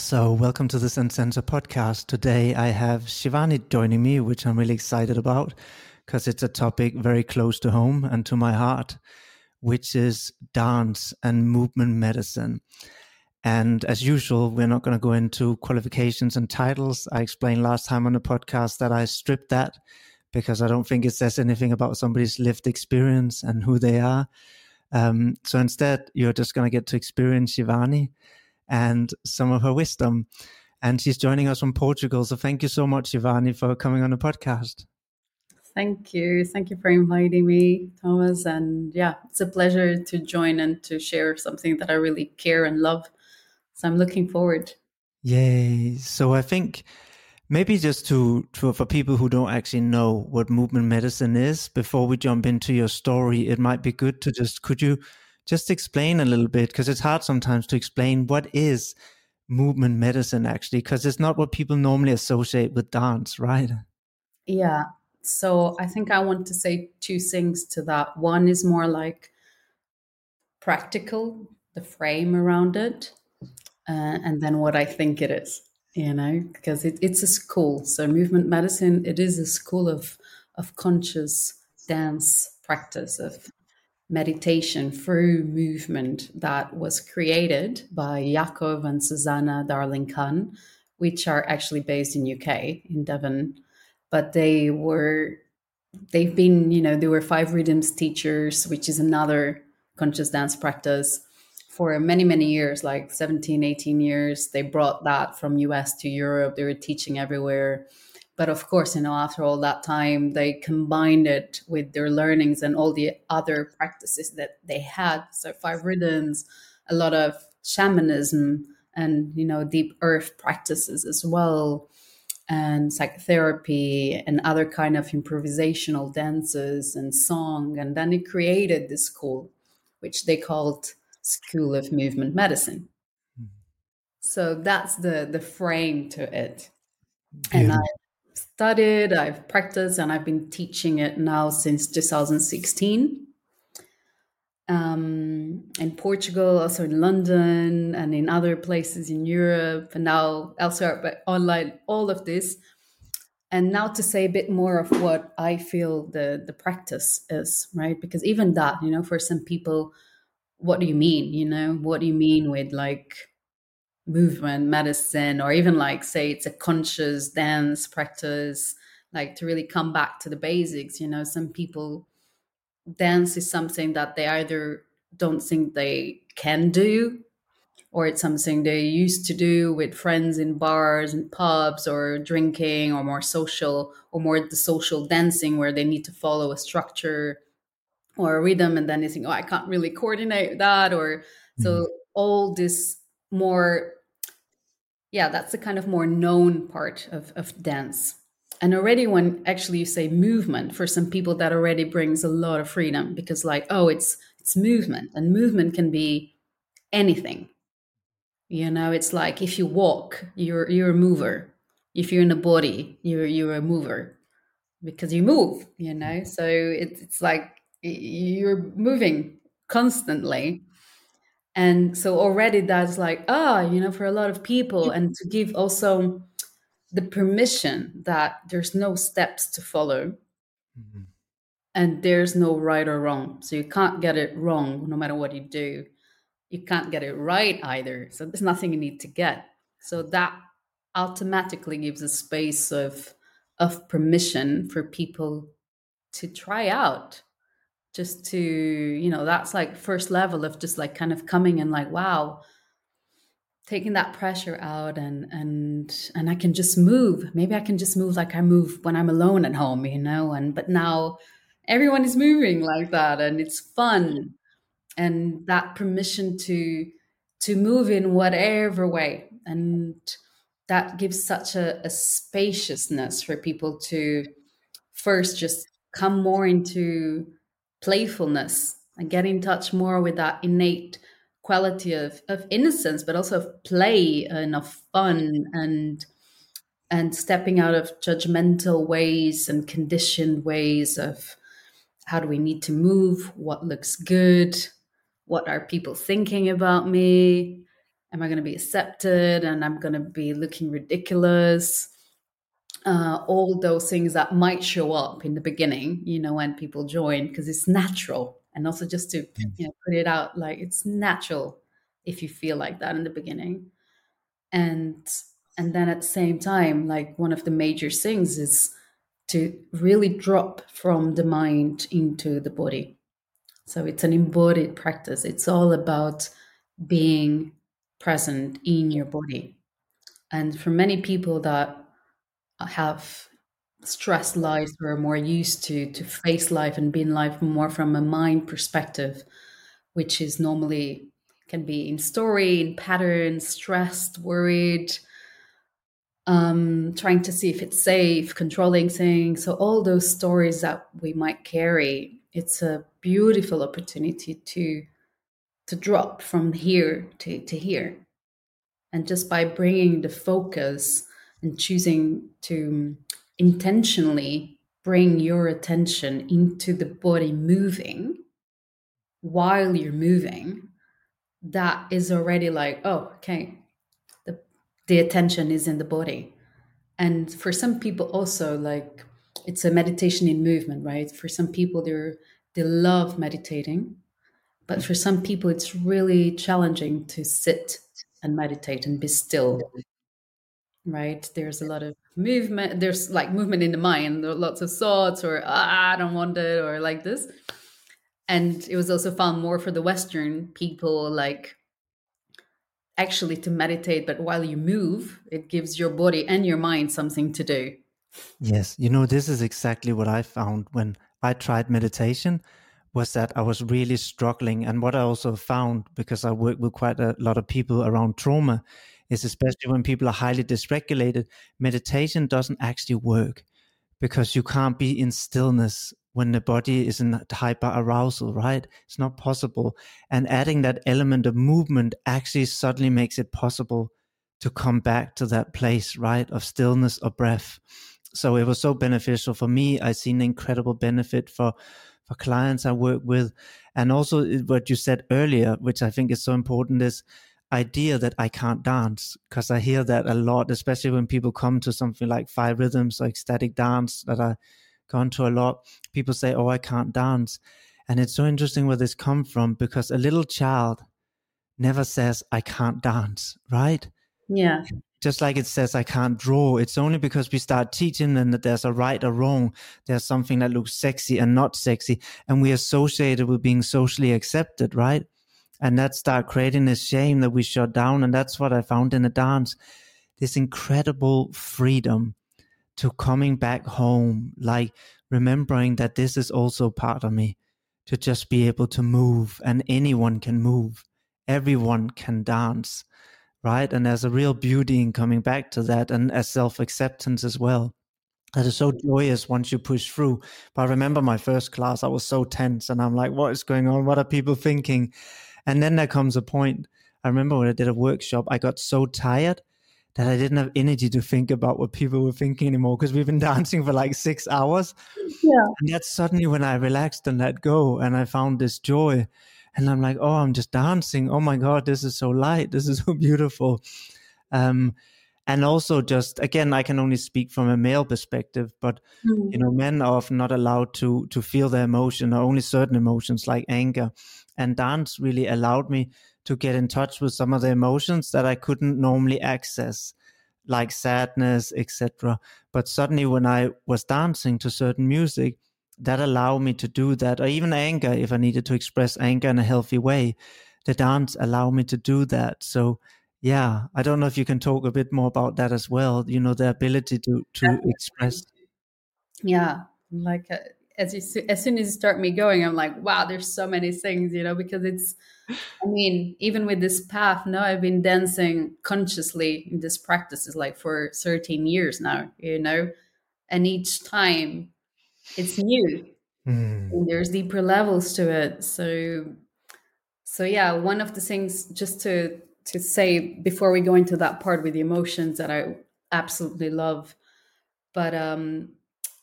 So, welcome to the Center podcast. Today, I have Shivani joining me, which I'm really excited about because it's a topic very close to home and to my heart, which is dance and movement medicine. And as usual, we're not going to go into qualifications and titles. I explained last time on the podcast that I stripped that because I don't think it says anything about somebody's lived experience and who they are. Um, so instead, you're just going to get to experience Shivani and some of her wisdom. And she's joining us from Portugal. So thank you so much, Shivani, for coming on the podcast. Thank you. Thank you for inviting me, Thomas. And yeah, it's a pleasure to join and to share something that I really care and love. So I'm looking forward. Yay. So I think maybe just to, to for people who don't actually know what movement medicine is, before we jump into your story, it might be good to just could you just explain a little bit because it's hard sometimes to explain what is movement medicine actually because it's not what people normally associate with dance right? Yeah. So i think i want to say two things to that. One is more like practical the frame around it uh, and then what i think it is you know because it, it's a school. So movement medicine it is a school of of conscious dance practice of meditation through movement that was created by Ya'Acov and Susannah Darling Khan, which are actually based in UK in Devon, but they were they've been you know there were five rhythms teachers, which is another conscious dance practice for many many years like 17 18 years. They brought that from us to europe. They were teaching everywhere but of course, you know, after all that time, they combined it with their learnings and all the other practices that they had. So five rhythms, a lot of shamanism, and you know, deep earth practices as well, and psychotherapy and other kind of improvisational dances and song. And then it created this school, which they called School of Movement Medicine. Mm-hmm. So that's the the frame to it. Yeah. And I studied, I've practiced, and I've been teaching it now since 2016. Um, in Portugal, also in London, and in other places in Europe, and now elsewhere, but online, all of this. And now to say a bit more of what I feel the the practice is, right? Because even that, you know, for some people, what do you mean? You know, what do you mean with like movement medicine or even like say it's a conscious dance practice like to really come back to the basics you know some people dance is something that they either don't think they can do or it's something they used to do with friends in bars and pubs or drinking or more social or more the social dancing where they need to follow a structure or a rhythm and then they think oh i can't really coordinate that or mm-hmm. so all this more yeah that's the kind of more known part of, of dance. And already when actually you say movement for some people that already brings a lot of freedom because like oh it's it's movement and movement can be anything. You know it's like if you walk you're you're a mover. If you're in a body you're you're a mover because you move you know? So it's, it's like you're moving constantly and so already that's like ah you know for a lot of people and to give also the permission that there's no steps to follow. Mm-hmm. and there's no right or wrong. So you can't get it wrong no matter what you do. You can't get it right either. So there's nothing you need to get. So that automatically gives a space of of permission for people to try out just to you know that's like first level of just like kind of coming and like wow taking that pressure out and and and I can just move. Maybe I can just move like I move when I'm alone at home you know and but now everyone is moving like that and it's fun. And that permission to to move in whatever way. And that gives such a, a spaciousness for people to first just come more into playfulness and get in touch more with that innate quality of, of innocence but also of play and of fun and and stepping out of judgmental ways and conditioned ways of how do we need to move? What looks good? What are people thinking about me? Am I going to be accepted? And I'm going to be looking ridiculous? Uh, all those things that might show up in the beginning, you know, when people join, because it's natural. And also just to you know, put it out, like it's natural if you feel like that in the beginning. And and then at the same time, like one of the major things is to really drop from the mind into the body. So it's an embodied practice. It's all about being present in your body. And for many people that have stressed lives or are more used to to face life and be in life more from a mind perspective, which is normally can be in story, in patterns, stressed, worried, um, trying to see if it's safe, controlling things. So all those stories that we might carry, it's a beautiful opportunity to to drop from here to, to here. And just by bringing the focus and choosing to um, intentionally bring your attention into the body moving while you're moving, that is already like, oh, okay, the, the attention is in the body. And for some people also like it's a meditation in movement, right? For some people they're they love meditating but for some people, it's really challenging to sit and meditate and be still. Right? There's a lot of movement. There's like movement in the mind. There are lots of thoughts, or ah, I don't want it, or like this. And it was also found more for the Western people, like actually to meditate, but while you move, it gives your body and your mind something to do. Yes, you know, this is exactly what I found when I tried meditation was that I was really struggling. And what I also found, because I work with quite a lot of people around trauma, is especially when people are highly dysregulated, meditation doesn't actually work because you can't be in stillness when the body is in hyper arousal, right? It's not possible. And adding that element of movement actually suddenly makes it possible to come back to that place, right, of stillness or breath. So it was so beneficial for me. I've seen an incredible benefit for for clients I work with. And also what you said earlier, which I think is so important is idea that I can't dance because I hear that a lot, especially when people come to something like five rhythms or ecstatic dance that I've gone to a lot. People say, Oh, I can't dance. And it's so interesting where this come from because a little child never says, I can't dance, right? Yeah just like it says I can't draw, it's only because we start teaching them that there's a right or wrong. There's something that looks sexy and not sexy. And we associate it with being socially accepted, right? And that start creating this shame that we shut down. And that's what I found in the dance. This incredible freedom to coming back home, like remembering that this is also part of me, to just be able to move and anyone can move. Everyone can dance right? And there's a real beauty in coming back to that and a self acceptance as well. That is so joyous once you push through. But I remember my first class, I was so tense and I'm like, what is going on? What are people thinking? And then there comes a point. I remember when I did a workshop, I got so tired that I didn't have energy to think about what people were thinking anymore because we've been dancing for like six hours. Yeah. And that's suddenly when I relaxed and let go and I found this joy and I'm like, oh, I'm just dancing. Oh my God, this is so light. This is so beautiful. Um, and also just again, I can only speak from a male perspective, but mm. you know, men are often not allowed to to feel their emotion or only certain emotions like anger. And dance really allowed me to get in touch with some of the emotions that I couldn't normally access, like sadness, etc. But suddenly, when I was dancing to certain music, that allowed me to do that or even anger if i needed to express anger in a healthy way the dance allowed me to do that so yeah i don't know if you can talk a bit more about that as well you know the ability to to express. Yeah like uh, as you as soon as you start me going i'm like wow there's so many things you know because it's i mean even with this path now i've been dancing consciously in this practice is like for 13 years now you know and each time it's new. Mm. and there's deeper levels to it so so yeah one of the things just to to say before we go into that part with the emotions that i absolutely love but um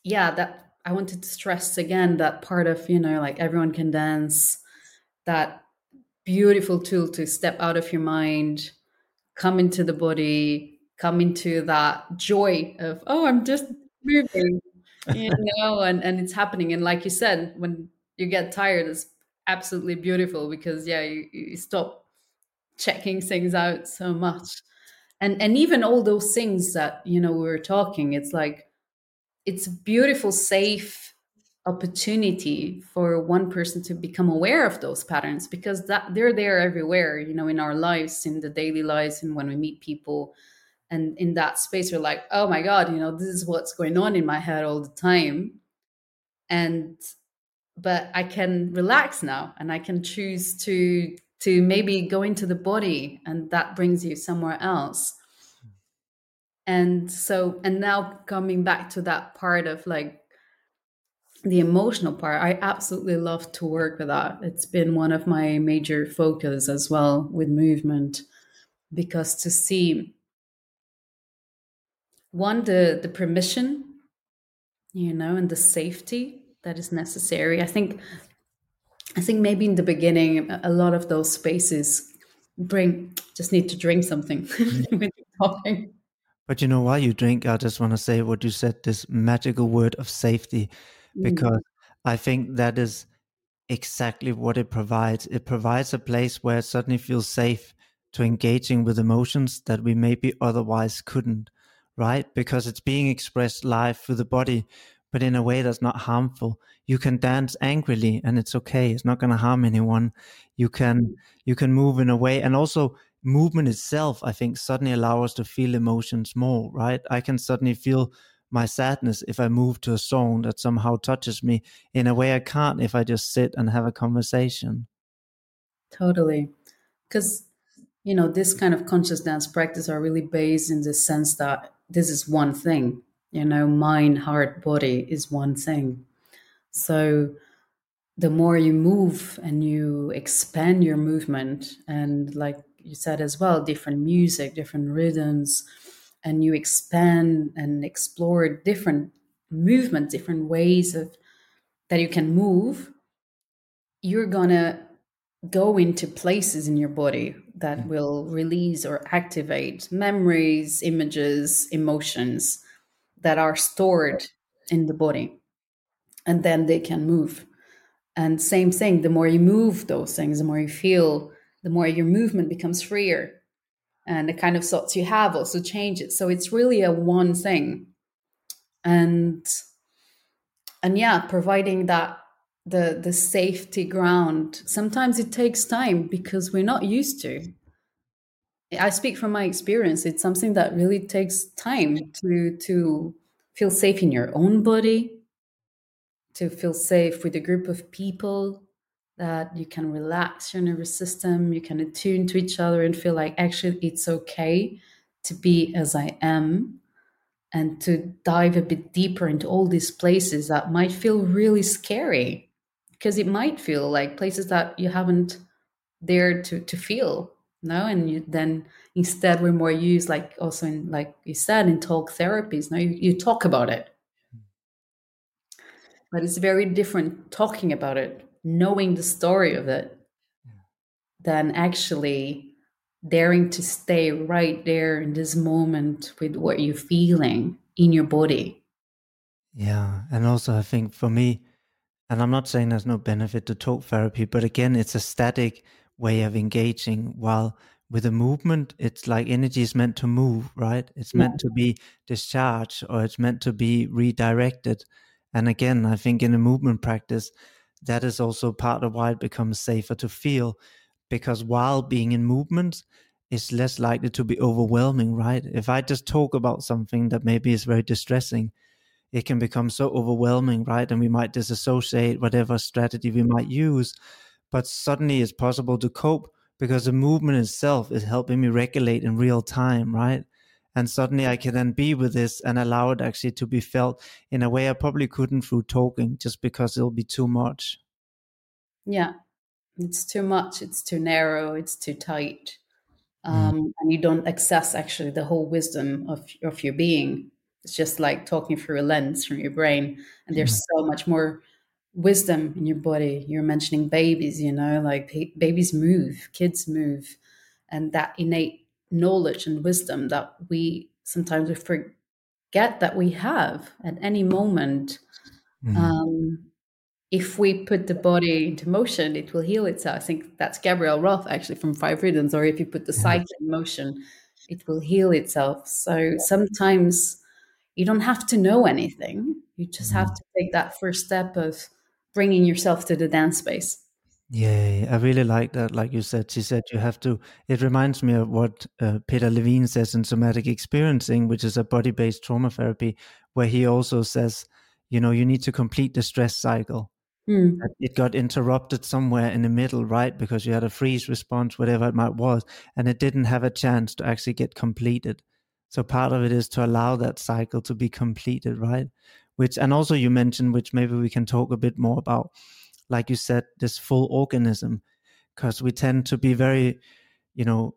yeah that i wanted to stress again that part of you know like everyone can dance that beautiful tool to step out of your mind come into the body, come into that joy of, oh, I'm just moving, you know, and, and it's happening. And like you said, when you get tired, it's absolutely beautiful because, yeah, you, you stop checking things out so much. And, and even all those things that, you know, we were talking, it's like, it's a beautiful, safe opportunity for one person to become aware of those patterns because that they're there everywhere you know in our lives in the daily lives and when we meet people and in that space we're like oh my god you know this is what's going on in my head all the time and but i can relax now and i can choose to to maybe go into the body and that brings you somewhere else. And so and now coming back to that part of like the emotional part i absolutely love to work with that. It's been one of my major focus as well with movement because to see one the the permission you know and the safety that is necessary. I think i think maybe in the beginning a lot of those spaces bring just need to drink something with talking but you know while you drink i just want to say what you said this magical word of safety Mm. because I think that is exactly what it provides. It provides a place where it suddenly feels safe to engaging with emotions that we maybe otherwise couldn't, right? Because it's being expressed live through the body, but in a way that's not harmful. You can dance angrily and it's okay. It's not going to harm anyone. You can you can move in a way and also movement itself I think suddenly allows us to feel emotions more, right? I can suddenly feel my sadness if I move to a song that somehow touches me in a way I can't if I just sit and have a conversation. Totally. Because, you know, this kind of conscious dance practice are really based in the sense that this is one thing, you know, mind, heart, body is one thing. So the more you move and you expand your movement, and like you said as well, different music, different rhythms, and you expand and explore different movements, different ways of that you can move, you're gonna go into places in your body that mm. will release or activate memories, images, emotions that are stored in the body. And then they can move. And same thing, the more you move those things, the more you feel, the more your movement becomes freer and the kind of thoughts you have also changes so it's really a one thing and and yeah providing that the the safety ground sometimes it takes time because we're not used to i speak from my experience it's something that really takes time to to feel safe in your own body to feel safe with a group of people that you can relax your nervous system, you can attune to each other and feel like actually it's okay to be as I am and to dive a bit deeper into all these places that might feel really scary. Because it might feel like places that you haven't dared to to feel no and you, then instead we're more used like also in like you said in talk therapies now you, you talk about it hmm. but it's very different talking about it knowing the story of it yeah. than actually daring to stay right there in this moment with what you're feeling in your body. Yeah. And also, I think for me, and I'm not saying there's no benefit to talk therapy, but again, it's a static way of engaging. While with a movement, it's like energy is meant to move, right? It's yeah. meant to be discharged or it's meant to be redirected. And again, I think in a movement practice, that is also part of why it becomes safer to feel because while being in movement is less likely to be overwhelming right if i just talk about something that maybe is very distressing it can become so overwhelming right and we might disassociate whatever strategy we might use but suddenly it's possible to cope because the movement itself is helping me regulate in real time right and suddenly I can then be with this and allow it actually to be felt in a way I probably couldn't through talking just because it'll be too much. Yeah, it's too much, it's too narrow, it's too tight. Mm. Um, mm. And you don't access actually the whole wisdom of, of your being. It's just like talking through a lens from your brain. And there's mm. so much more wisdom in your body. You're mentioning babies, you know, like babies move, kids move, and that innate knowledge and wisdom that we sometimes we forget that we have at any moment. Mm. Um, if we put the body into motion, it will heal itself. I think that's Gabrielle Roth actually from Five Rhythms. Or if you put the psyche in motion, it will heal itself. So sometimes you don't have to know anything. You just have to take that first step of bringing yourself to the dance space. Yeah, I really like that. Like you said, she said you have to. It reminds me of what uh, Peter Levine says in somatic experiencing, which is a body based trauma therapy, where he also says, you know, you need to complete the stress cycle. Mm. It got interrupted somewhere in the middle, right? Because you had a freeze response, whatever it might was, and it didn't have a chance to actually get completed. So part of it is to allow that cycle to be completed, right? Which, and also you mentioned, which maybe we can talk a bit more about, like you said, this full organism, because we tend to be very, you know,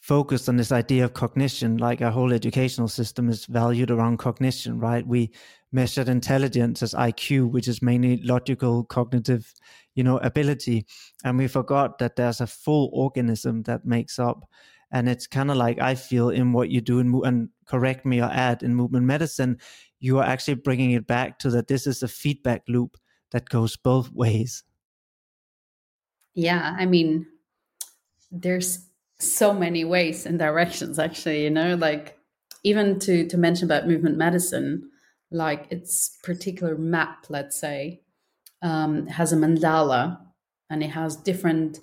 focused on this idea of cognition like our whole educational system is valued around cognition right? We measured intelligence as iq which is mainly logical cognitive you know ability and we forgot that there's a full organism that makes up and it's kind of like i feel in what you do in and correct me or add in movement medicine you are actually bringing it back to that this is a feedback loop that goes both ways. Yeah i mean there's so many ways and directions actually you know like even to to mention about movement medicine like its particular map let's say um, has a mandala and it has different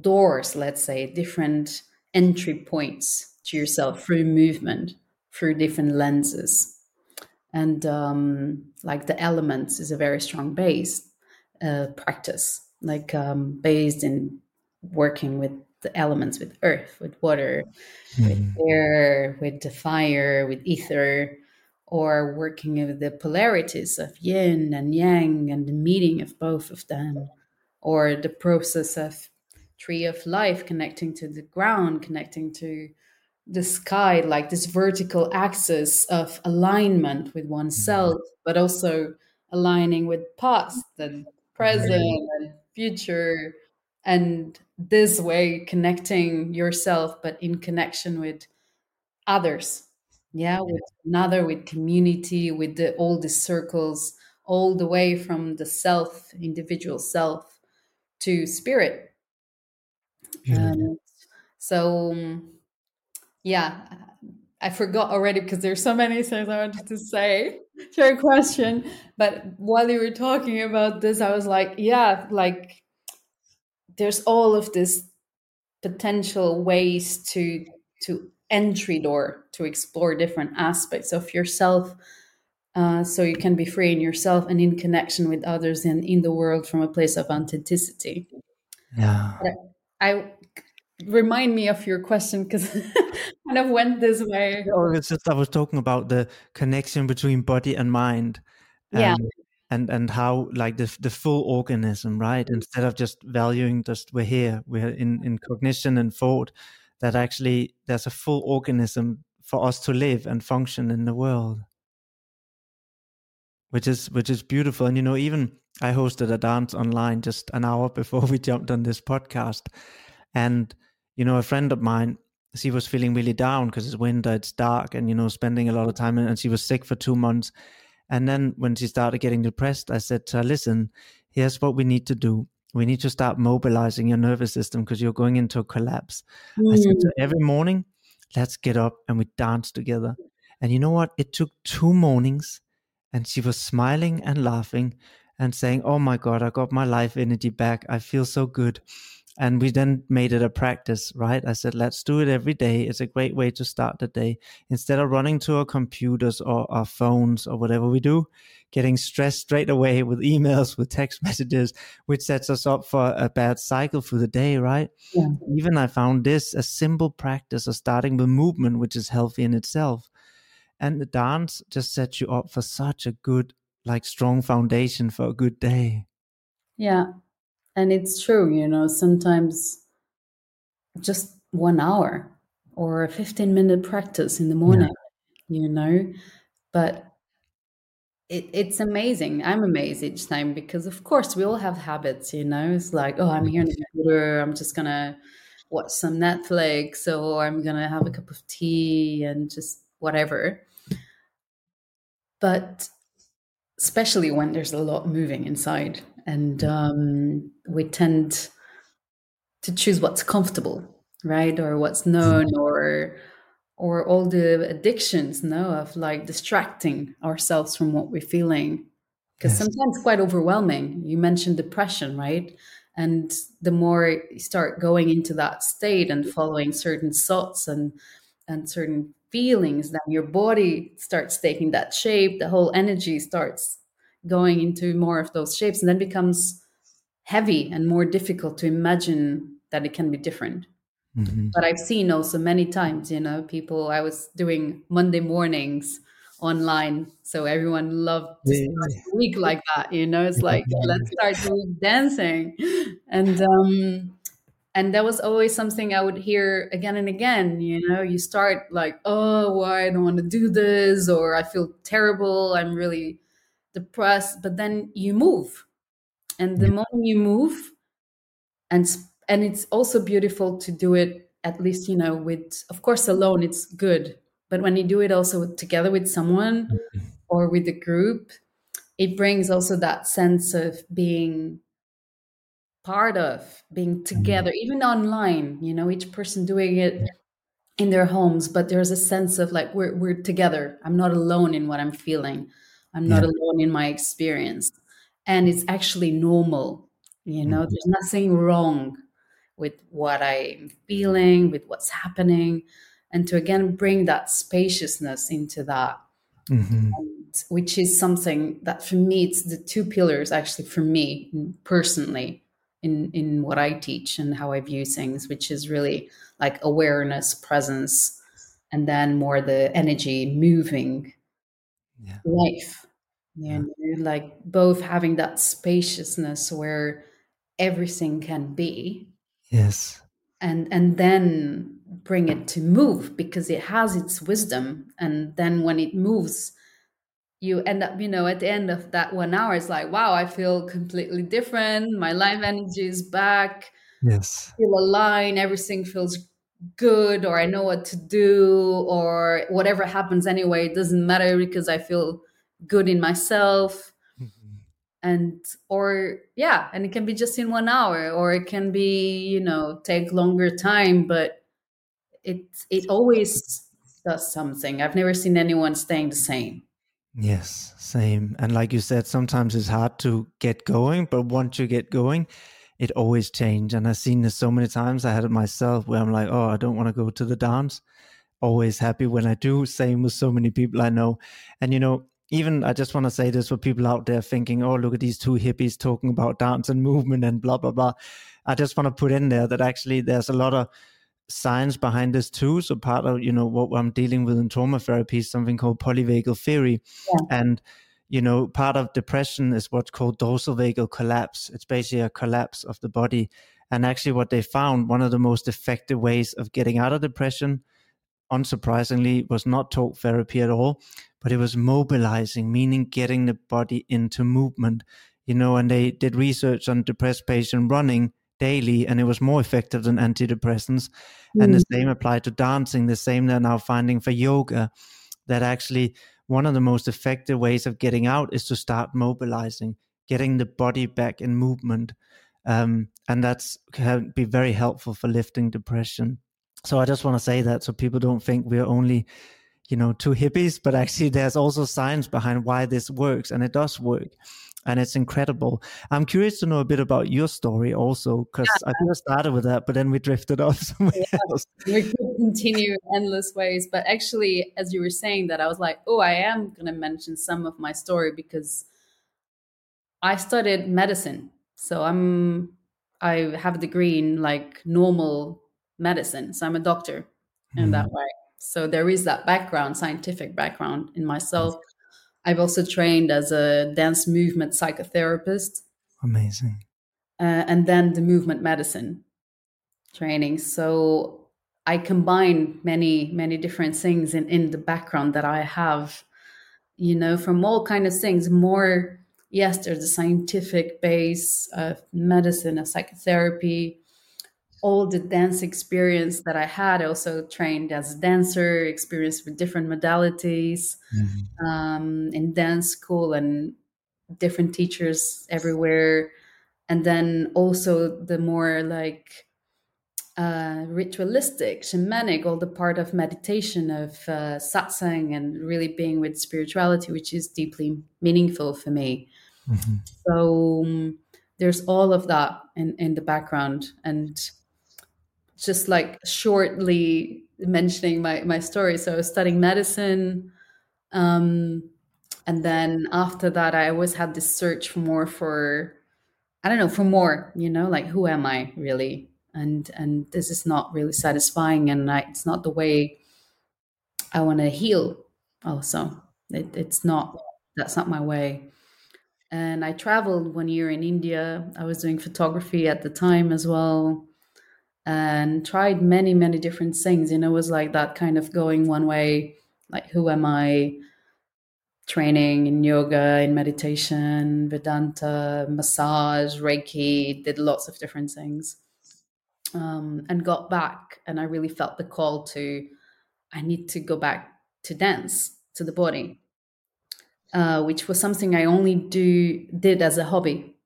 doors let's say different entry points to yourself through movement through different lenses and um, like the elements is a very strong base uh, practice like um, based in working with the elements with earth, with water, mm. with hmm. air, with the fire, with ether, or working with the polarities of yin and yang and the meeting of both of them, or the process of tree of life connecting to the ground, connecting to the sky, like this vertical axis of alignment with oneself, mm. but also aligning with past and present and future and this way connecting yourself but in connection with others. Yeah with another with community with the all the circles all the way from the self individual self to spirit. Um, so yeah i forgot already because there's so many things i wanted to say to your question. But while you were talking about this i was like yeah like there's all of this potential ways to to entry door to explore different aspects of yourself uh, so you can be free in yourself and in connection with others and in the world from a place of authenticity. Yeah. I remind me of your question because kind of went this way. Oh, it's just i was talking about the connection between body and mind yeah. and and how like the the full organism right? Instead of just valuing just we're here we're in in cognition and thought that actually there's a full organism for us to live and function in the world. Which is which is beautiful. And you know even i hosted a dance online just an hour before we jumped on this podcast. And you know a friend of mine she was feeling really down because it's winter it's dark and you know spending a lot of time and she was sick for two months and then when she started getting depressed, I said to her, listen, here's what we need to do. We need to start mobilizing your nervous system because you're going into a collapse. Mm. I said to her, mm. every morning, let's get up and we dance together. And you know what? It took two mornings and she was smiling and laughing and saying, Oh my God, I got my life energy back. I feel so good. And we then made it a practice, right? I said, let's do it every day. It's a great way to start the day. Instead of running to our computers or our phones or whatever we do, getting stressed straight away with emails, with text messages, which sets us up for a bad cycle for the day, right? Yeah. Even I found this a simple practice of starting with movement, which is healthy in itself. And the dance just sets you up for such a good, like strong foundation for a good day. Yeah, and it's true, you know, sometimes just one hour or a 15 minute practice in the morning, yeah. you know, but it, it's amazing. I'm amazed each time because, of course, we all have habits, you know. It's like, oh, I'm here in the computer. I'm just going to watch some Netflix or I'm going to have a cup of tea and just whatever. But especially when there's a lot moving inside, and um, we tend to choose what's comfortable, right, or what's known, or or all the addictions, no, of like distracting ourselves from what we're feeling, because yes. sometimes quite overwhelming. You mentioned depression, right? And the more you start going into that state and following certain thoughts and and certain feelings, then your body starts taking that shape. The whole energy starts going into more of those shapes, and then becomes heavy and more difficult to imagine that it can be different. Mm-hmm. But I've seen also many times, you know, people. I was doing Monday mornings online, so everyone loved to start the week like that. You know, it's like let's start week dancing, and um, and that was always something I would hear again and again. You know, you start like, oh, why I don't want to do this, or I feel terrible. I'm really depressed, but then you move, and the moment you move, and and it's also beautiful to do it at least you know with of course alone it's good. But when you do it also together with someone mm-hmm. or with a group it brings also that sense of being part of being together mm-hmm. even online you know each person doing it in their homes but there's a sense of like we're, we're together. I'm not alone in what i'm feeling i'm not yeah. alone in my experience and it's actually normal you know mm-hmm. there's nothing wrong with what I'm feeling, with what's happening, and to again bring that spaciousness into that. Mm-hmm. And, which is something that for me it's the two pillars actually for me personally in in what I teach and how I view things, which is really like awareness, presence, and then more the energy moving yeah. life. Yeah. like both having that spaciousness where everything can be Yes. And and then bring it to move because it has its wisdom. And then when it moves, you end up, you know, at the end of that one hour, it's like, wow, I feel completely different. My life energy is back. Yes. I feel aligned. Everything feels good, or I know what to do, or whatever happens anyway, it doesn't matter because I feel good in myself. And or yeah and it can be just in one hour or it can be you know take longer time but it it always does something. I've never seen anyone staying the same. Yes same. And like you said sometimes it's hard to get going but once you get going it always changed. and i've seen this so many times i had it myself where i'm like oh i don't want to go to the dance always happy when i do same with so many people i know and you know even I just want to say this for people out there thinking, oh, look at these two hippies talking about dance and movement and blah, blah, blah. I just want to put in there that actually there's a lot of science behind this too. So part of, you know, what I'm dealing with in trauma therapy is something called polyvagal theory. Yeah. And, you know, part of depression is what's called dorsal vagal collapse. It's basically a collapse of the body. And actually what they found, one of the most effective ways of getting out of depression, unsurprisingly, was not talk therapy at all, but it was mobilizing, meaning getting the body into movement. You know, and they did research on depressed patients running daily, and it was more effective than antidepressants. Mm. And the mm. same applied to dancing. The same they're now finding for yoga. That actually one of the most effective ways of getting out is to start mobilizing, getting the body back in movement. Um, and that's can be very helpful for lifting depression. So I just want to say that so people don't think we're only you know two hippies but actually there's also science behind why this works and it does work and it's incredible i'm curious to know a bit about your story also because yeah. i think i started with that but then we drifted off somewhere yeah. else we could continue endless ways but actually as you were saying that i was like oh i am going to mention some of my story because i studied medicine so i'm i have a degree in like normal medicine so i'm a doctor in mm. that mm-hmm. way so there is that background, scientific background in myself. I've also trained as a dance movement psychotherapist. Amazing. Uh, and then the movement medicine training. So I combine many, many different things in, in the background that I have, you know, from all kind of things. More, yes, there's a scientific base of medicine, of psychotherapy, all the dance experience that I had. I also trained as a dancer, experienced with different modalities mm-hmm. um, in dance school and different teachers everywhere. And then also the more like uh, ritualistic, shamanic, all the part of meditation, of uh, satsang, and really being with spirituality, which is deeply meaningful for me. Mm-hmm. So um, there's all of that in, in the background. And just like shortly mentioning my, my story. So I was studying medicine. Um, and then after that, I always had this search for more for, I don't know, for more, you know, like who am I really? And, and this is not really satisfying. And I, it's not the way I want to heal also. It, it's not, that's not my way. And I traveled one year in India. I was doing photography at the time as well and tried many, many different things. And it was like that kind of going one way, like, who am I? Training in yoga, in meditation, Vedanta, massage, Reiki, did lots of different things. Um, and got back, and I really felt the call to, I need to go back to dance, to the body. Uh, which was something I only do did as a hobby,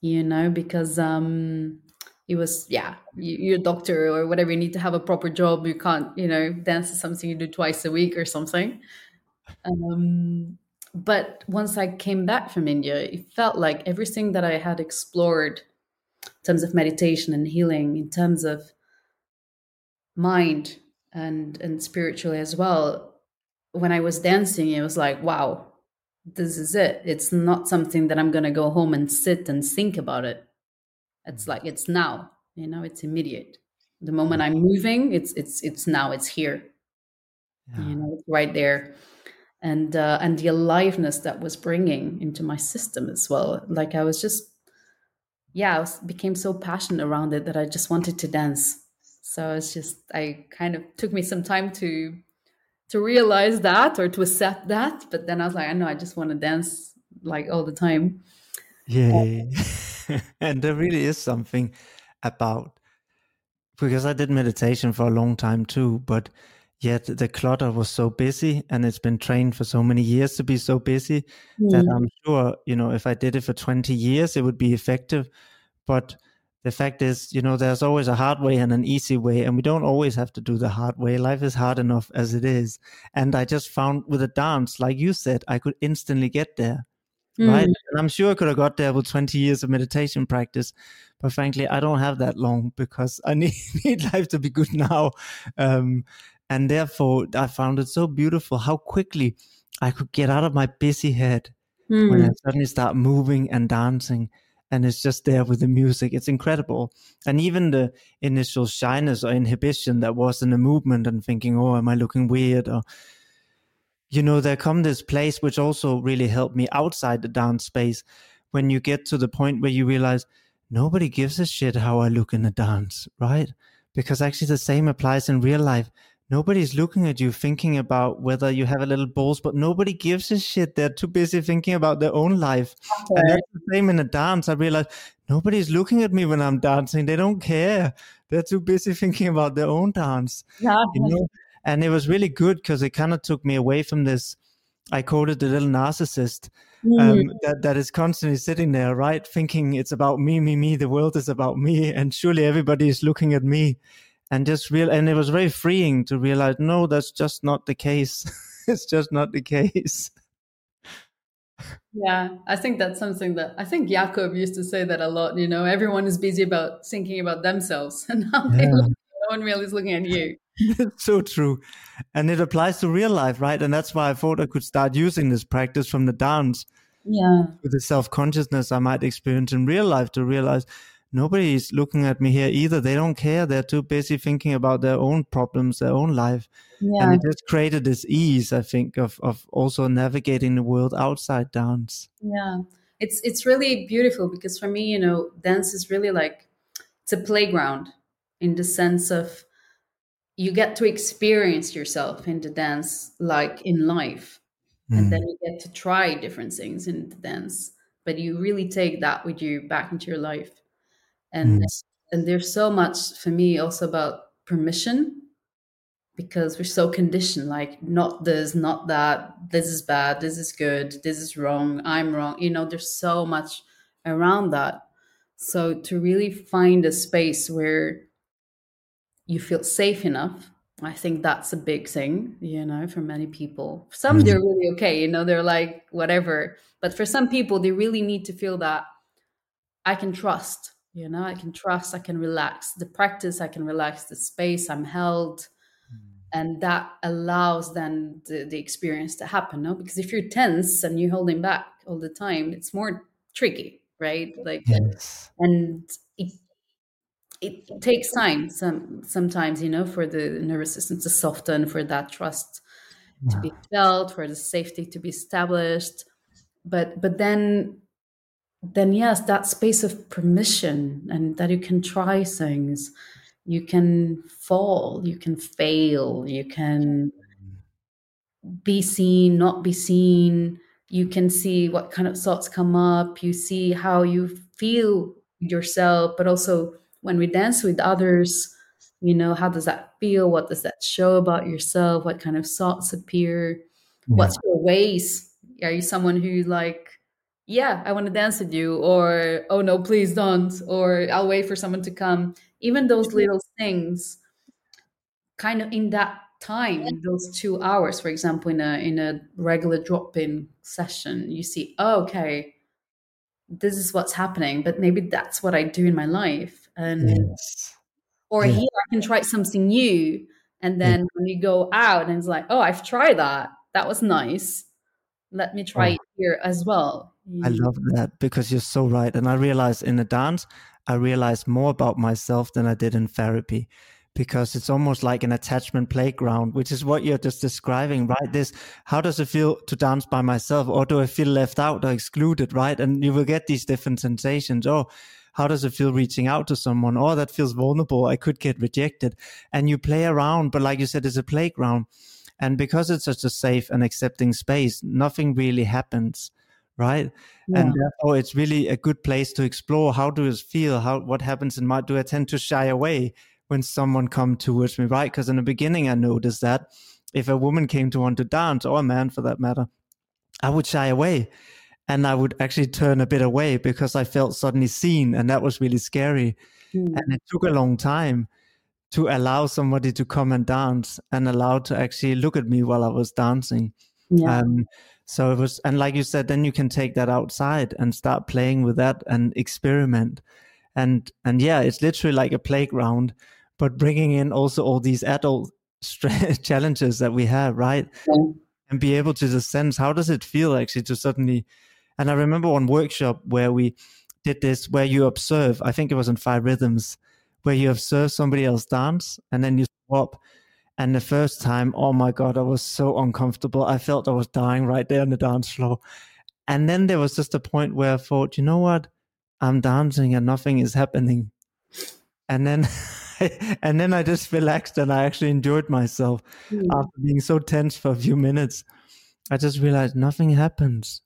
you know, because um, it was yeah you, are a doctor or whatever you need to have a proper job you can't you know dance is something you do twice a week or something. Um, but once i came back from india it felt like everything that i had explored in terms of meditation and healing in terms of mind and and spiritually as well when i was dancing it was like wow this is it. It's not something that i'm going to go home and sit and think about it it's like it's now you know it's immediate. The moment i'm moving it's it's it's now it's here. Yeah. you know it's right there. And uh, and the aliveness that was bringing into my system as well. Like i was just yeah i was, became so passionate around it that i just wanted to dance. So it's just i kind of took me some time to to realize that or to accept that. But then i was like i know i just want to dance like all the time. Yeah and there really is something about because I did meditation for a long time too, but yet the clutter was so busy and it's been trained for so many years to be so busy mm. that I'm sure, you know, if I did it for 20 years, it would be effective. But the fact is, you know, there's always a hard way and an easy way, and we don't always have to do the hard way. Life is hard enough as it is. And I just found with a dance, like you said, I could instantly get there mm. right? And I'm sure I could have got there with 20 years of meditation practice, but frankly, I don't have that long because I need, need life to be good now. Um, and therefore, I found it so beautiful how quickly I could get out of my busy head mm. when I suddenly start moving and dancing. And it's just there with the music. It's incredible. And even the initial shyness or inhibition that was in the movement and thinking, oh, am I looking weird? Or you know, there come this place which also really helped me outside the dance space when you get to the point where you realize nobody gives a shit how I look in a dance, right? Because actually the same applies in real life. Nobody's looking at you thinking about whether you have a little balls, but nobody gives a shit. They're too busy thinking about their own life. Okay. And that's the same in a dance. I realize nobody's looking at me when I'm dancing. They don't care. They're too busy thinking about their own dance. Yeah. You know? And it was really good because it kind of took me away from this i called it the little narcissist mm. um, that, that is constantly sitting there right thinking it's about me me me the world is about me and surely everybody is looking at me and just real and it was very freeing to realize no that's just not the case it's just not the case yeah i think that's something that i think Ya'Acov used to say that a lot you know everyone is busy about thinking about themselves and how yeah. they look no one really is looking at you it's so true. And it applies to real life, right? And that's why I thought I could start using this practice from the dance. Yeah. With the self consciousness I might experience in real life to realize nobody's looking at me here either. They don't care. They're too busy thinking about their own problems, their own life. Yeah. And it just created this ease, I think, of, of also navigating the world outside dance. Yeah. It's it's really beautiful because for me, you know, dance is really like it's a playground in the sense of you get to experience yourself in the dance like in life mm. and then you get to try different things in the dance but you really take that with you back into your life and mm. and there's so much for me also about permission because we're so conditioned like not this not that this is bad this is good this is wrong i'm wrong you know there's so much around that so to really find a space where you feel safe enough i think that's a big thing you know for many people some they're mm-hmm. really okay you know they're like whatever but for some people they really need to feel that i can trust you know i can trust i can relax the practice i can relax the space i'm held mm. and that allows then the, the experience to happen no because if you're tense and you're holding back all the time it's more tricky right like yes. and it, it takes time some sometimes you know for the nervous system to soften for that trust yeah. to be felt for the safety to be established but but then then yes, that space of permission and that you can try things, you can fall, you can fail, you can be seen, not be seen. You can see what kind of thoughts come up. You see how you feel yourself, but also when we dance with others, you know, how does that feel? What does that show about yourself? What kind of thoughts appear? Yeah. What's your ways? Are you someone who like yeah, I want to dance with you, or oh no, please don't, or I'll wait for someone to come. Even those mm-hmm. little things, kind of in that time, in those two hours, for example, in a in a regular drop-in session, you see, oh, okay, this is what's happening, but maybe that's what I do in my life, and yes. or yeah. here I can try something new, and then yeah. when you go out and it's like, oh, I've tried that, that was nice. Let me try oh. it here as well I mm. love that because you're so right. And I realized in the dance, I realized more about myself than I did in therapy because it's almost like an attachment playground, which is what you're just describing, right? This, how does it feel to dance by myself? Or do I feel left out or excluded, right? And you will get these different sensations. Oh, how does it feel reaching out to someone? Oh, that feels vulnerable. I could get rejected. And you play around, but like you said, it's a playground. And because it's such a safe and accepting space, nothing really happens right? Yeah. And therefore, it's really a good place to explore. How do I feel? How what happens in my? Do I tend to shy away when someone come towards me, right? Because in the beginning, I noticed that if a woman came to want to dance, or a man for that matter, I would shy away, and I would actually turn a bit away because I felt suddenly seen, and that was really scary. Mm. And it took a long time to allow somebody to come and dance and allow to actually look at me while I was dancing. Yeah. Um, so it was, and like you said, then you can take that outside and start playing with that and experiment. And, and yeah, it's literally like a playground, but bringing in also all these adult challenges that we have, right? Yeah. And be able to just sense how does it feel actually to suddenly, and I remember one workshop where we did this, where you observe, I think it was in five rhythms, where you observe somebody else dance and then you swap and the first time, oh my God, I was so uncomfortable. I felt I was dying right there on the dance floor. And then there was just a point where I thought, you know what? I'm dancing and nothing is happening. And then and then I just relaxed and I actually enjoyed myself mm. after being so tense for a few minutes. I just realized nothing happens.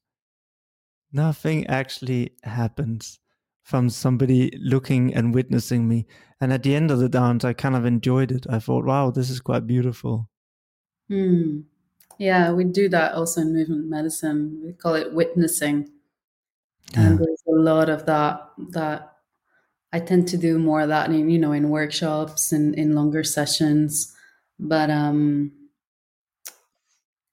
Nothing actually happens from somebody looking and witnessing me. And at the end of the dance, I kind of enjoyed it. I thought, wow, this is quite beautiful. Hmm. Yeah, we do that also in movement medicine. We call it witnessing. Yeah. And there's a lot of that that I tend to do more of that in you know in workshops and in longer sessions. But um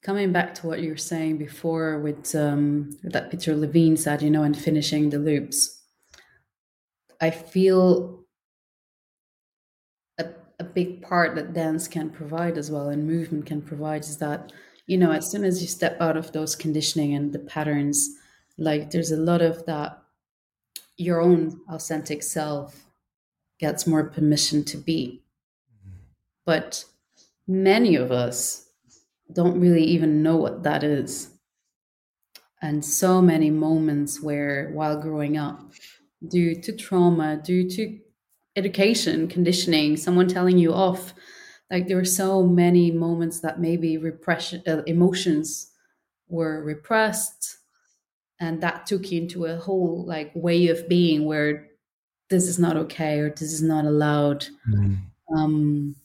coming back to what you were saying before with um that Peter Levine said, you know, and finishing the loops I feel a, a big part that dance can provide as well and movement can provide is that, you know, as soon as you step out of those conditioning and the patterns, like there's a lot of that your own authentic self gets more permission to be. But many of us don't really even know what that is. And so many moments where, while growing up, due to trauma, due to education, conditioning, someone telling you off. Like there were so many moments that maybe repression, uh, emotions were repressed, and that took you into a whole like way of being where this is not okay or this is not allowed mm. um,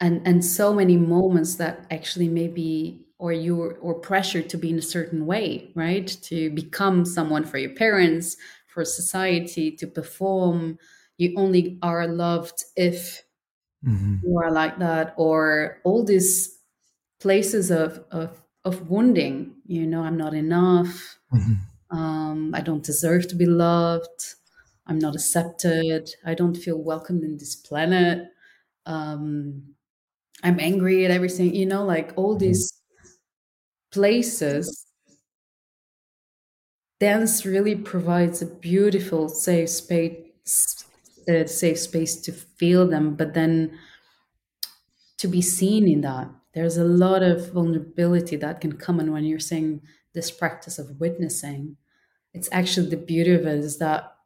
and and so many moments that actually maybe or you or pressure to be in a certain way right? To become someone for your parents for society to perform. You only are loved if mm-hmm. you are like that or all these places of of of wounding you know i'm not enough. Mm-hmm. um, i don't deserve to be loved. I'm not accepted. I don't feel welcomed in this planet. Um, i'm angry at everything you know like all mm-hmm. these places. Dance really provides a beautiful safe space a safe space to feel them but then to be seen in that. There's a lot of vulnerability that can come in when you're saying this practice of witnessing. It's actually the beauty of it is that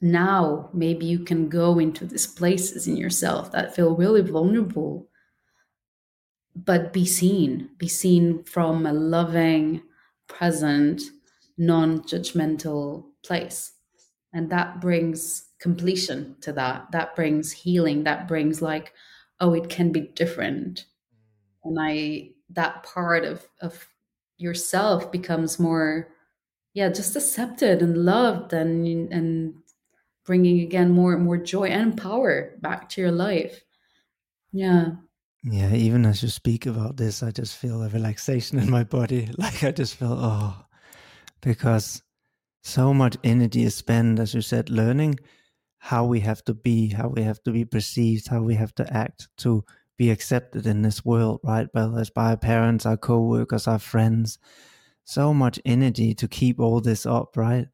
now maybe you can go into these places in yourself that feel really vulnerable. But be seen be seen from a loving present non-judgmental place. And that brings completion to that. That brings healing. That brings like oh it can be different. And i that part of of yourself becomes more yeah just accepted and loved and and bringing again more and more joy and power back to your life yeah yeah even as you speak about this i just feel a relaxation in my body like i just feel oh because so much energy is spent, as you said, learning how we have to be, how we have to be perceived, how we have to act to be accepted in this world, right? Whether it's by our parents, our co-workers, our friends. So much energy to keep all this up, right?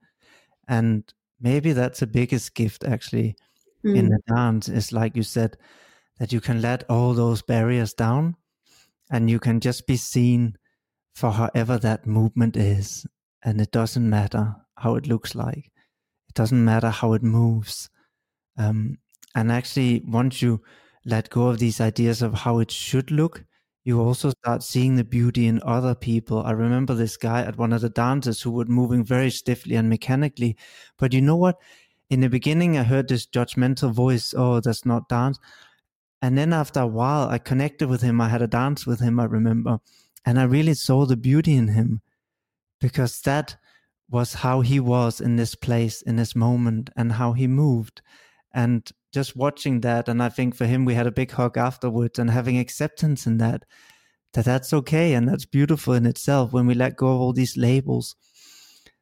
And maybe that's the biggest gift actually mm. in the dance is like you said, that you can let all those barriers down and you can just be seen for however that movement is and it doesn't matter how it looks like. It doesn't matter how it moves. Um, and actually, once you let go of these ideas of how it should look, you also start seeing the beauty in other people. I remember this guy at one of the dances who was moving very stiffly and mechanically. But you know what? In the beginning, I heard this judgmental voice, oh, that's not dance. And then after a while, I connected with him. I had a dance with him, I remember. And I really saw the beauty in him because that was how he was in this place in this moment and how he moved and just watching that and i think for him we had a big hug afterwards and having acceptance in that that that's okay and that's beautiful in itself when we let go of all these labels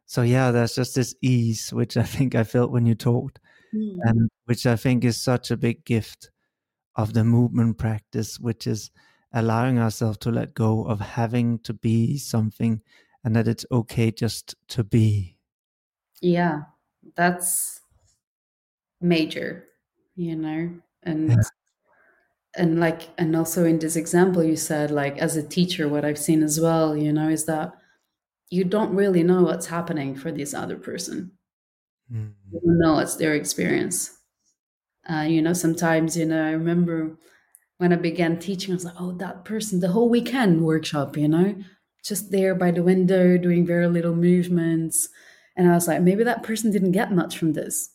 so yeah there's just this ease which i think i felt when you talked mm. and which i think is such a big gift of the movement practice which is allowing ourselves to let go of having to be something and that it's okay just to be. Yeah, that's major, you know, and yeah. and like and also in this example you said like as a teacher what I've seen as well, you know, is that you don't really know what's happening for this other person. Mm. You don't know it's their experience. Uh, you know, sometimes, you know, I remember when I began teaching, I was like, oh, that person, the whole weekend workshop, you know, just there by the window doing very little movements. And I was like, maybe that person didn't get much from this.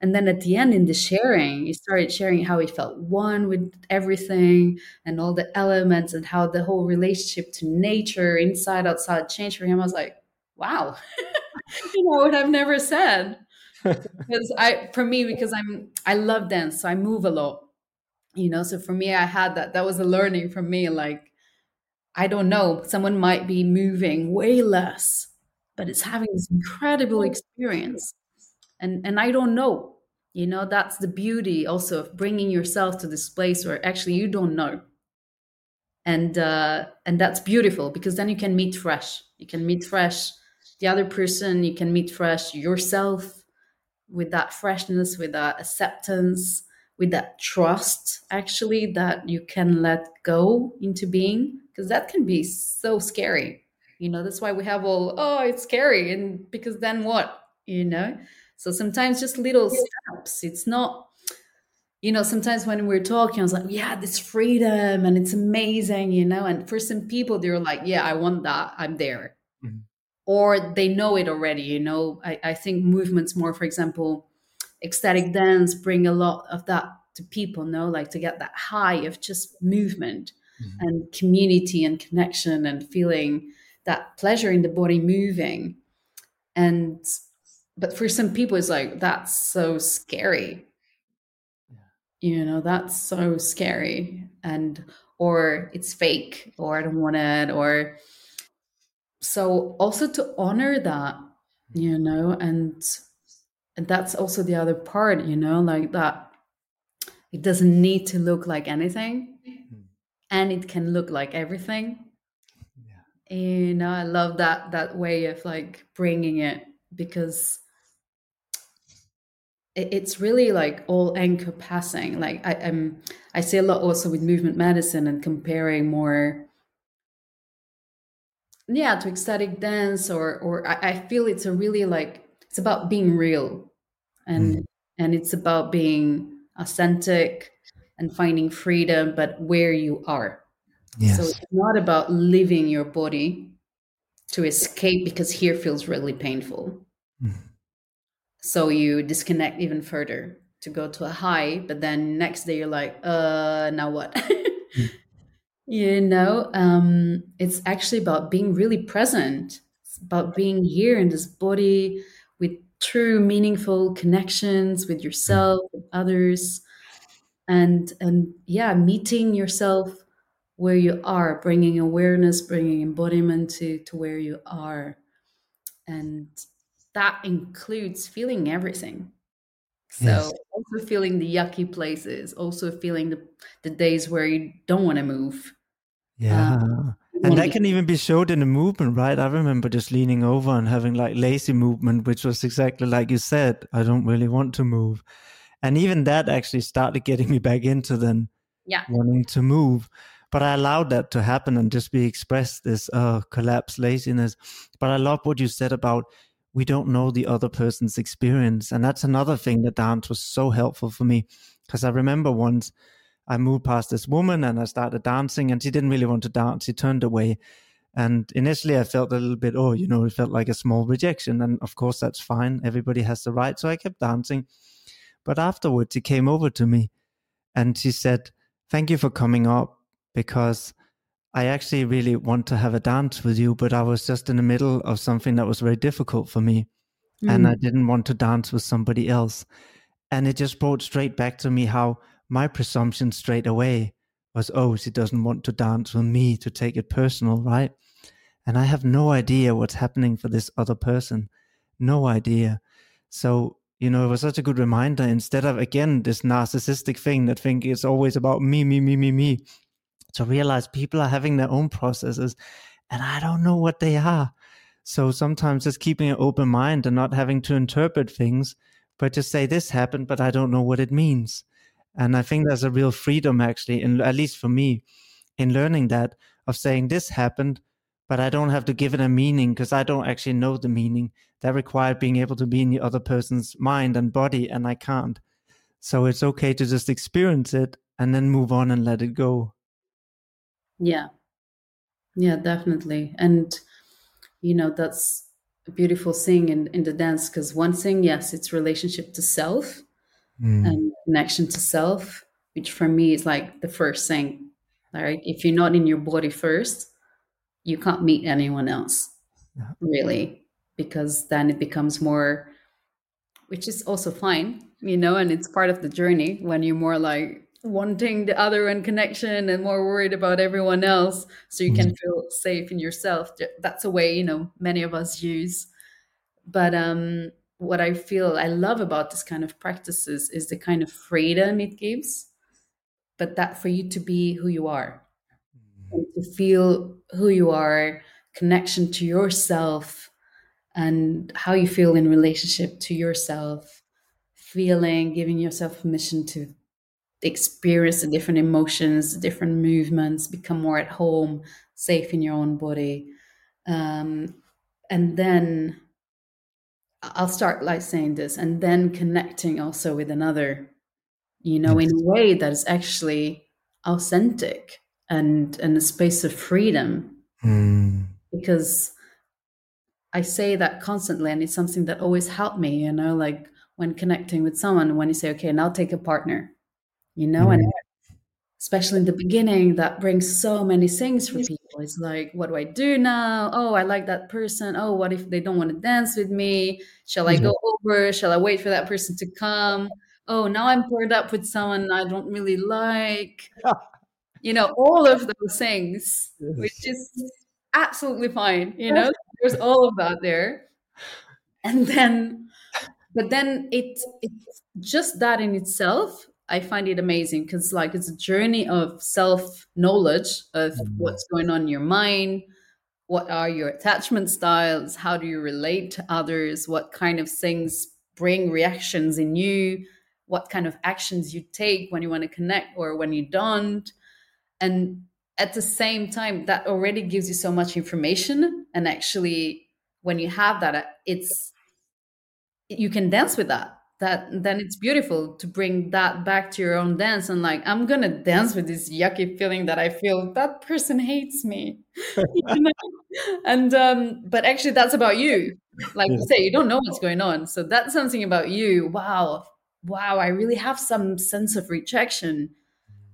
And then at the end, in the sharing, he started sharing how he felt one with everything and all the elements and how the whole relationship to nature, inside, outside, changed for him. I was like, wow, you know what I've never said. because I, for me, because I'm, I love dance, so I move a lot, you know. So for me, I had that. That was a learning for me, like I don't know, someone might be moving way less, but it's having this incredible oh, experience. And and I don't know. You know, that's the beauty also of bringing yourself to this place where actually you don't know. And uh and that's beautiful because then you can meet fresh. You can meet fresh the other person, you can meet fresh yourself with that freshness, with that acceptance, with that trust actually that you can let go into being because that can be so scary you know that's why we have all oh it's scary and because then what you know so sometimes just little steps. It's not you know sometimes when we're talking i was like yeah this freedom and it's amazing you know? And for some people they're like yeah i want that. I'm there. Mm-hmm. or they know it already you know? I, I think movements more for example ecstatic dance bring a lot of that to people no? Like to get that high of just movement mm-hmm. and community and connection and feeling that pleasure in the body moving. And but for some people it's like that's so scary you know that's so scary and or it's fake or i don't want it or so also to honor that you know and and that's also the other part you know like that it doesn't need to look like anything mm. and it can look like everything yeah. you know i love that that way of like bringing it because it's really like all encompassing like i am i see a lot also with movement medicine and comparing more yeah to ecstatic dance or or i, I feel it's a really like it's about being real and mm. and it's about being authentic and finding freedom but where you are yes. so it's not about leaving your body to escape because here feels really painful mm. So you disconnect even further to go to a high but then next day you're like uh now what? You know um it's actually about being really present. It's about being here in this body with true meaningful connections with yourself with others and and yeah meeting yourself where you are bringing awareness bringing embodiment to to where you are. And that includes feeling everything. So yes. also feeling the yucky places also feeling the, the days where you don't want to move. Yeah. Um, and that can even be showed in the movement right? I remember just leaning over and having like lazy movement which was exactly like you said i don't really want to move. And even that actually started getting me back into then yeah. wanting to move. But I allowed that to happen and just be expressed this uh, collapse, laziness. But I love what you said about we don't know the other person's experience. And that's another thing that dance was so helpful for me. Because I remember once I moved past this woman and I started dancing, and she didn't really want to dance. She turned away. And initially, I felt a little bit, oh, you know, it felt like a small rejection. And of course, that's fine. Everybody has the right. So I kept dancing. But afterwards, she came over to me and she said, Thank you for coming up because I actually really want to have a dance with you, but I was just in the middle of something that was very difficult for me. Mm. And I mm. didn't want to dance with somebody else. And it just brought straight back to me how my presumption straight away was, oh, she doesn't want to dance with me to take it personal, right? And I have no idea what's happening for this other person. No idea. So, you know, it was such a good reminder instead of, again, this narcissistic thing that think it's always about me, me, me, me, me to realize people are having their own processes and I don't know what they are. So sometimes just keeping an open mind and not having to interpret things, but just say this happened, but I don't know what it means. And I think there's a real freedom actually, in, at least for me, in learning that of saying this happened, but I don't have to give it a meaning because I don't actually know the meaning. That required being able to be in the other person's mind and body, and I can't. So it's okay to just experience it and then move on and let it go. Yeah. Yeah, definitely. And, you know, that's a beautiful thing in, in the dance because one thing, yes, it's relationship to self mm. and connection to self, which for me is like the first thing. Right. If you're not in your body first, you can't meet anyone else, yeah. really, because then it becomes more, which is also fine, you know, and it's part of the journey when you're more like, wanting the other and connection and more worried about everyone else so you mm-hmm. can feel safe in yourself that's a way you know many of us use but um what i feel i love about this kind of practices is the kind of freedom it gives but that for you to be who you are mm-hmm. to feel who you are connection to yourself and how you feel in relationship to yourself feeling giving yourself permission to experience the different emotions, the different movements, become more at home, safe in your own body. Um, and then I'll start like saying this, and then connecting also with another, you know, in a way that is actually authentic and and a space of freedom. Mm. Because I say that constantly, and it's something that always helped me. You know, like when connecting with someone, when you say, "Okay, now take a partner," you know, mm-hmm. and especially in the beginning, that brings so many things for people. It's like, what do I do now? Oh, I like that person. Oh, what if they don't want to dance with me? Shall I go over? Shall I wait for that person to come? Oh, now I'm paired up with someone I don't really like. you know, all of those things, yes. which is absolutely fine. You know, there's all of that there. And then, but then it, it's just that in itself I find it amazing because like it's a journey of self knowledge of mm-hmm. what's going on in your mind, what are your attachment styles, how do you relate to others, what kind of things bring reactions in you, what kind of actions you take when you want to connect or when you don't. And at the same time, that already gives you so much information. And actually, when you have that, it's you can dance with that that then it's beautiful to bring that back to your own dance and like i'm gonna dance with this yucky feeling that i feel. That person hates me. And um but actually that's about you. Like yeah. you say you don't know what's going on. So that's something about you. Wow. Wow i really have some sense of rejection.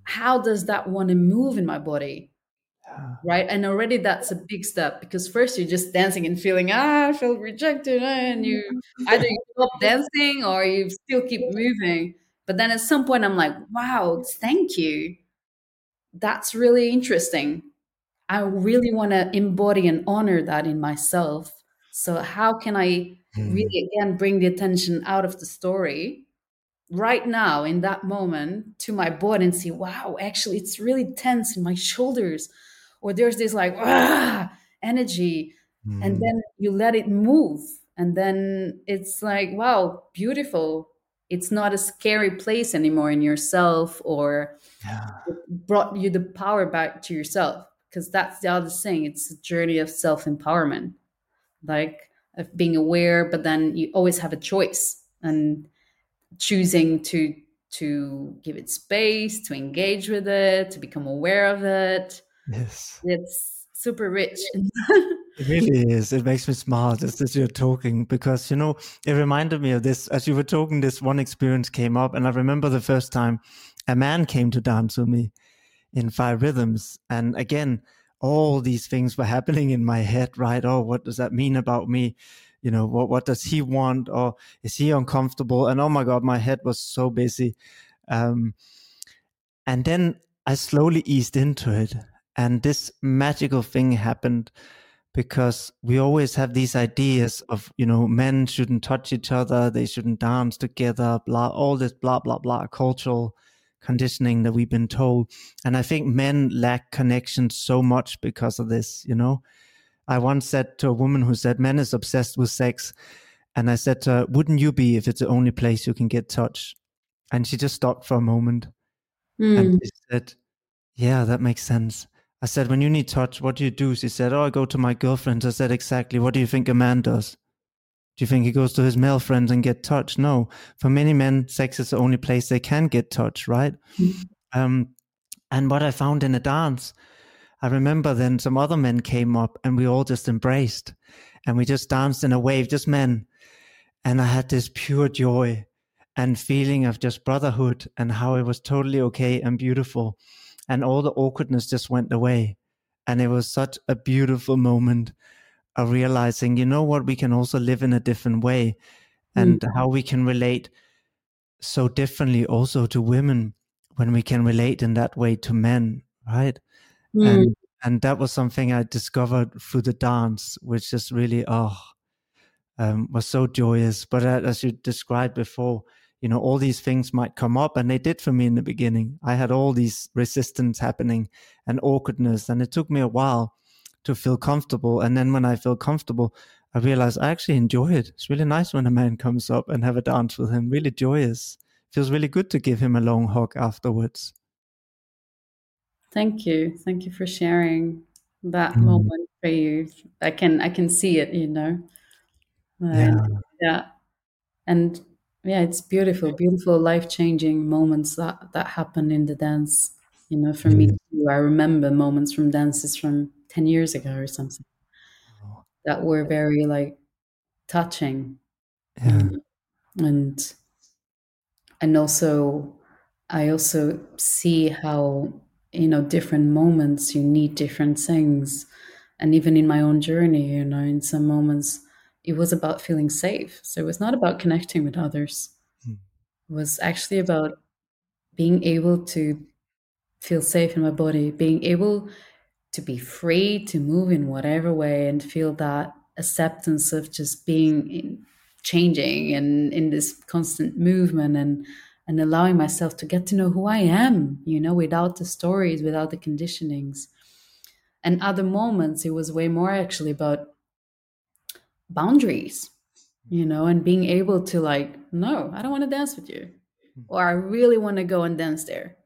How does that want to move in my body right? And already that's a big step because first you're just dancing and feeling ah i feel rejected and you either you stop dancing or you still keep moving. But then at some point i'm like wow thank you. That's really interesting. I really want to embody and honor that in myself. So how can i really hmm. again bring the attention out of the story right now in that moment to my body and see wow actually it's really tense in my shoulders or there's this like ah, energy mm. and then you let it move and then it's like wow beautiful it's not a scary place anymore in yourself or yeah. brought you the power back to yourself because that's the other thing it's a journey of self-empowerment like of being aware but then you always have a choice and choosing to to give it space to engage with it to become aware of it Yes. It's super rich. it really is. It makes me smile just as you're talking because, you know, it reminded me of this. As you were talking, this one experience came up. And I remember the first time a man came to dance with me in Five Rhythms. And again, all these things were happening in my head, right? Oh, what does that mean about me? You know, what, what does he want? Or is he uncomfortable? And oh my God, my head was so busy. Um, and then I slowly eased into it and this magical thing happened because we always have these ideas of, you know, men shouldn't touch each other, they shouldn't dance together, blah, all this blah, blah, blah, cultural conditioning that we've been told. And I think men lack connection so much because of this, you know. I once said to a woman who said, Men is obsessed with sex. And I said to her, Wouldn't you be if it's the only place you can get touch? And she just stopped for a moment. Mm. And she said, Yeah, that makes sense. I said, when you need touch, what do you do? She said, oh, I go to my girlfriends. I said, exactly. What do you think a man does? Do you think he goes to his male friends and get touch? No. For many men, sex is the only place they can get touch, right? Mm-hmm. Um, and what I found in a dance, I remember then some other men came up and we all just embraced and we just danced in a wave, just men. And I had this pure joy and feeling of just brotherhood and how it was totally okay and beautiful and all the awkwardness just went away. And it was such a beautiful moment of realizing, you know what, we can also live in a different way and mm. how we can relate so differently also to women when we can relate in that way to men, right? Mm. And and that was something I discovered through the dance, which just really oh um, was so joyous. But as you described before, you know all these things might come up and they did for me in the beginning. I had all these resistance happening and awkwardness and it took me a while to feel comfortable. And then when i feel comfortable i realize i actually enjoy it. It's really nice when a man comes up and have a dance with him really joyous. Feels really good to give him a long hug afterwards. Thank you. Thank you for sharing that mm. moment for you. I can i can see it you know? Yeah. yeah. And yeah it's beautiful beautiful life-changing moments that that happen in the dance. You know for me too, i remember moments from dances from 10 years ago or something oh. that were very like touching. Yeah. and and also i also see how you know different moments you need different things. And even in my own journey you know in some moments it was about feeling safe so it was not about connecting with others Mm. it was actually about being able to feel safe in my body being able to be free to move in whatever way and feel that acceptance of just being in, changing and in this constant movement and and allowing myself to get to know who I am, you know, without the stories, without the conditionings. And other moments, it was way more actually about boundaries, you know, and being able to like, no, I don't want to dance with you, or I really want to go and dance there.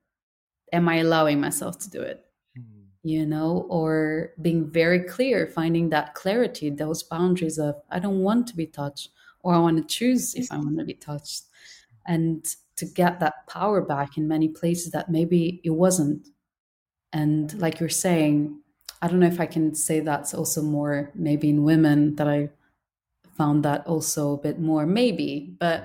Am I allowing myself to do it? Mm. you know, or being very clear, finding that clarity, those boundaries of I don't want to be touched, or I want to choose if I want to be touched, and to get that power back in many places that maybe it wasn't. And like you're saying, I don't know if I can say that's also more maybe in women that I found that also a bit more, maybe, but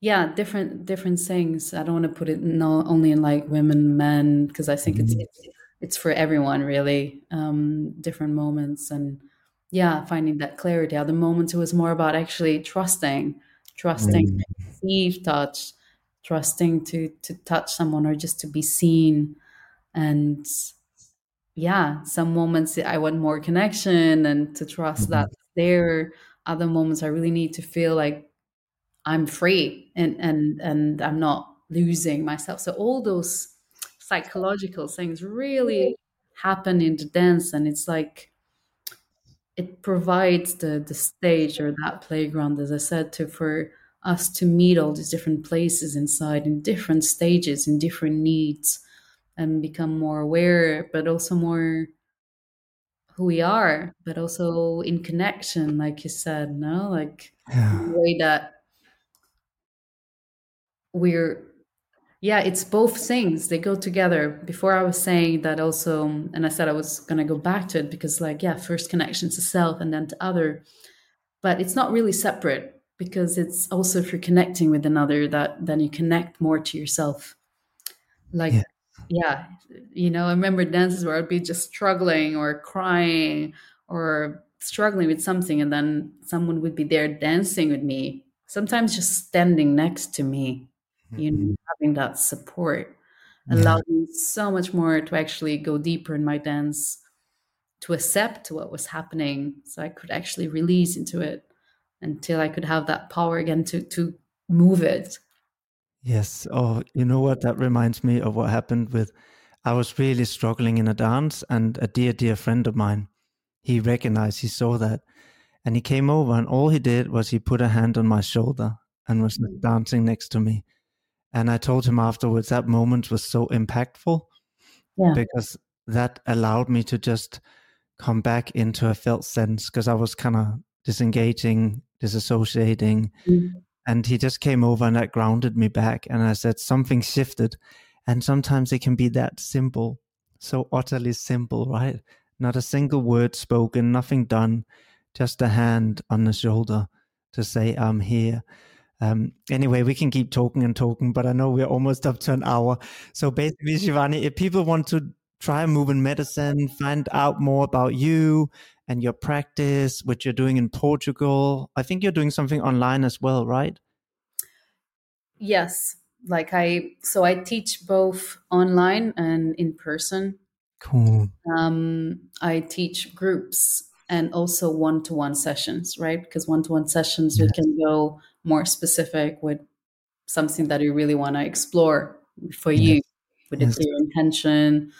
yeah different different things i don't want to put it not only in like women men because i think it's, Mhm. it's it's for everyone really um different moments and yeah finding that clarity other moments it was more about actually trusting trusting Mm. to receive touch trusting to to touch someone or just to be seen and yeah some moments i want more connection and to trust Mhm. that there other moments i really need to feel like i'm free and and and i'm not losing myself. So all those psychological things really happen in the dance and it's like it provides the the stage or that playground as i said to for us to meet all these different places inside in different stages in different needs and become more aware but also more who we are but also in connection like you said no like Yeah. a way that we're yeah it's both things they go together before i was saying that also and i said i was going to go back to it because like yeah first connection to self and then to other but it's not really separate because it's also if you're connecting with another that then you connect more to yourself like Yeah. Yeah you know i remember dances where i'd be just struggling or crying or struggling with something and then someone would be there dancing with me sometimes just standing next to me you know mm-hmm. having that support Yeah. allowed me so much more to actually go deeper in my dance to accept what was happening so i could actually release into it until i could have that power again to to move it Yes. Oh, you know what? That reminds me of what happened with. I was really struggling in a dance, and a dear, dear friend of mine, he recognized, he saw that, and he came over, and all he did was he put a hand on my shoulder and was like dancing next to me. And I told him afterwards that moment was so impactful yeah because that allowed me to just come back into a felt sense because I was kind of disengaging, disassociating, Mm. And he just came over and that grounded me back and i said something shifted. And sometimes it can be that simple so utterly simple right? Not a single word spoken nothing done just a hand on the shoulder to say i'm here. Um, anyway we can keep talking and talking but i know we're almost up to an hour. So basically shivani if people want to try movement medicine find out more about you and your practice which you're doing in portugal. I think you're doing something online as well right? Yes. Like i so i teach both online and in person. Cool. um, i teach groups and also one-to-one sessions right? Because one-to-one sessions we Yes. can go more specific with something that you really want to explore for Yes. you with a clear intention.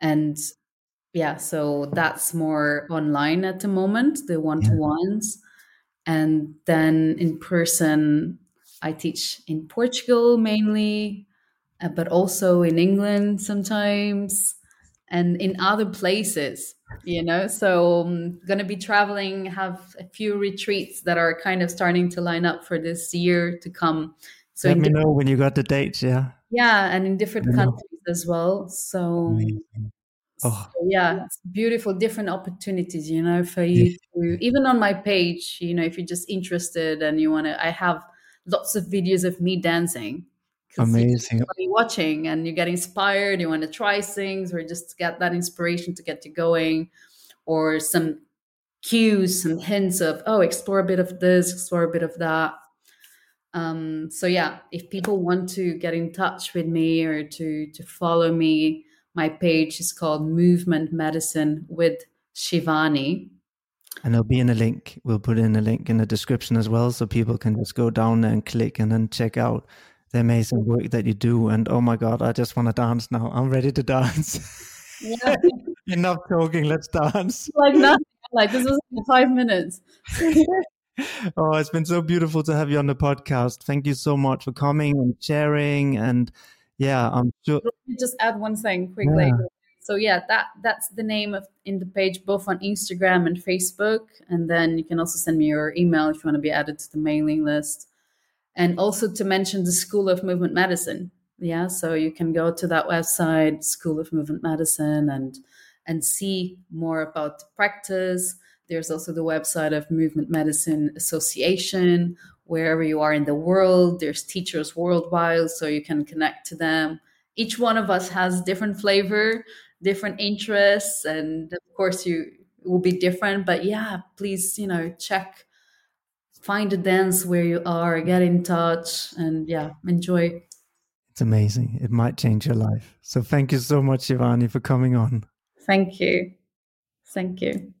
And yeah so that's more online at the moment the one-to-ones and then in person i teach in portugal mainly uh, but also in england sometimes and in other places you know so i'm going to be traveling have a few retreats that are kind of starting to line up for this year to come so Let me know when you got the dates. Yeah. yeah and in different Let me know. countries as well so Amazing. Oh. So, yeah, it's beautiful, different opportunities, you know, for you to, even on my page, you know, if you're just interested and you want to, I have lots of videos of me dancing. Amazing. You're watching and you get inspired, you want to try things or just get that inspiration to get you going or some cues, some hints of, oh, explore a bit of this, explore a bit of that. Um, so yeah, if people want to get in touch with me or to to follow me, my page is called Movement Medicine with Shivani. And there'll be in a link. We'll put in a link in the description as well, so people can just go down there and click and then check out the amazing work that you do. And oh my God, I just want to dance now. I'm ready to dance. Yeah. Enough talking. Let's dance. Like nothing. Like this was five minutes. oh, it's been so beautiful to have you on the podcast. Thank you so much for coming and sharing. And yeah, I'm sure. Let me just add one thing quickly. Yeah. So yeah, that that's the name of in the page both on Instagram and Facebook. And then you can also send me your email if you want to be added to the mailing list. And also to mention the School of Movement Medicine. Yeah, so you can go to that website, School of Movement Medicine, and and see more about the practice there's also the website of Movement Medicine Association. Wherever you are in the world, there's teachers worldwide, so you can connect to them. Each one of us has different flavor, different interests, and of course, you will be different. But yeah, please, you know, check, find a dance where you are, get in touch, and yeah, enjoy. It's amazing. It might change your life. So thank you so much, Shivani, for coming on. Thank you. Thank you.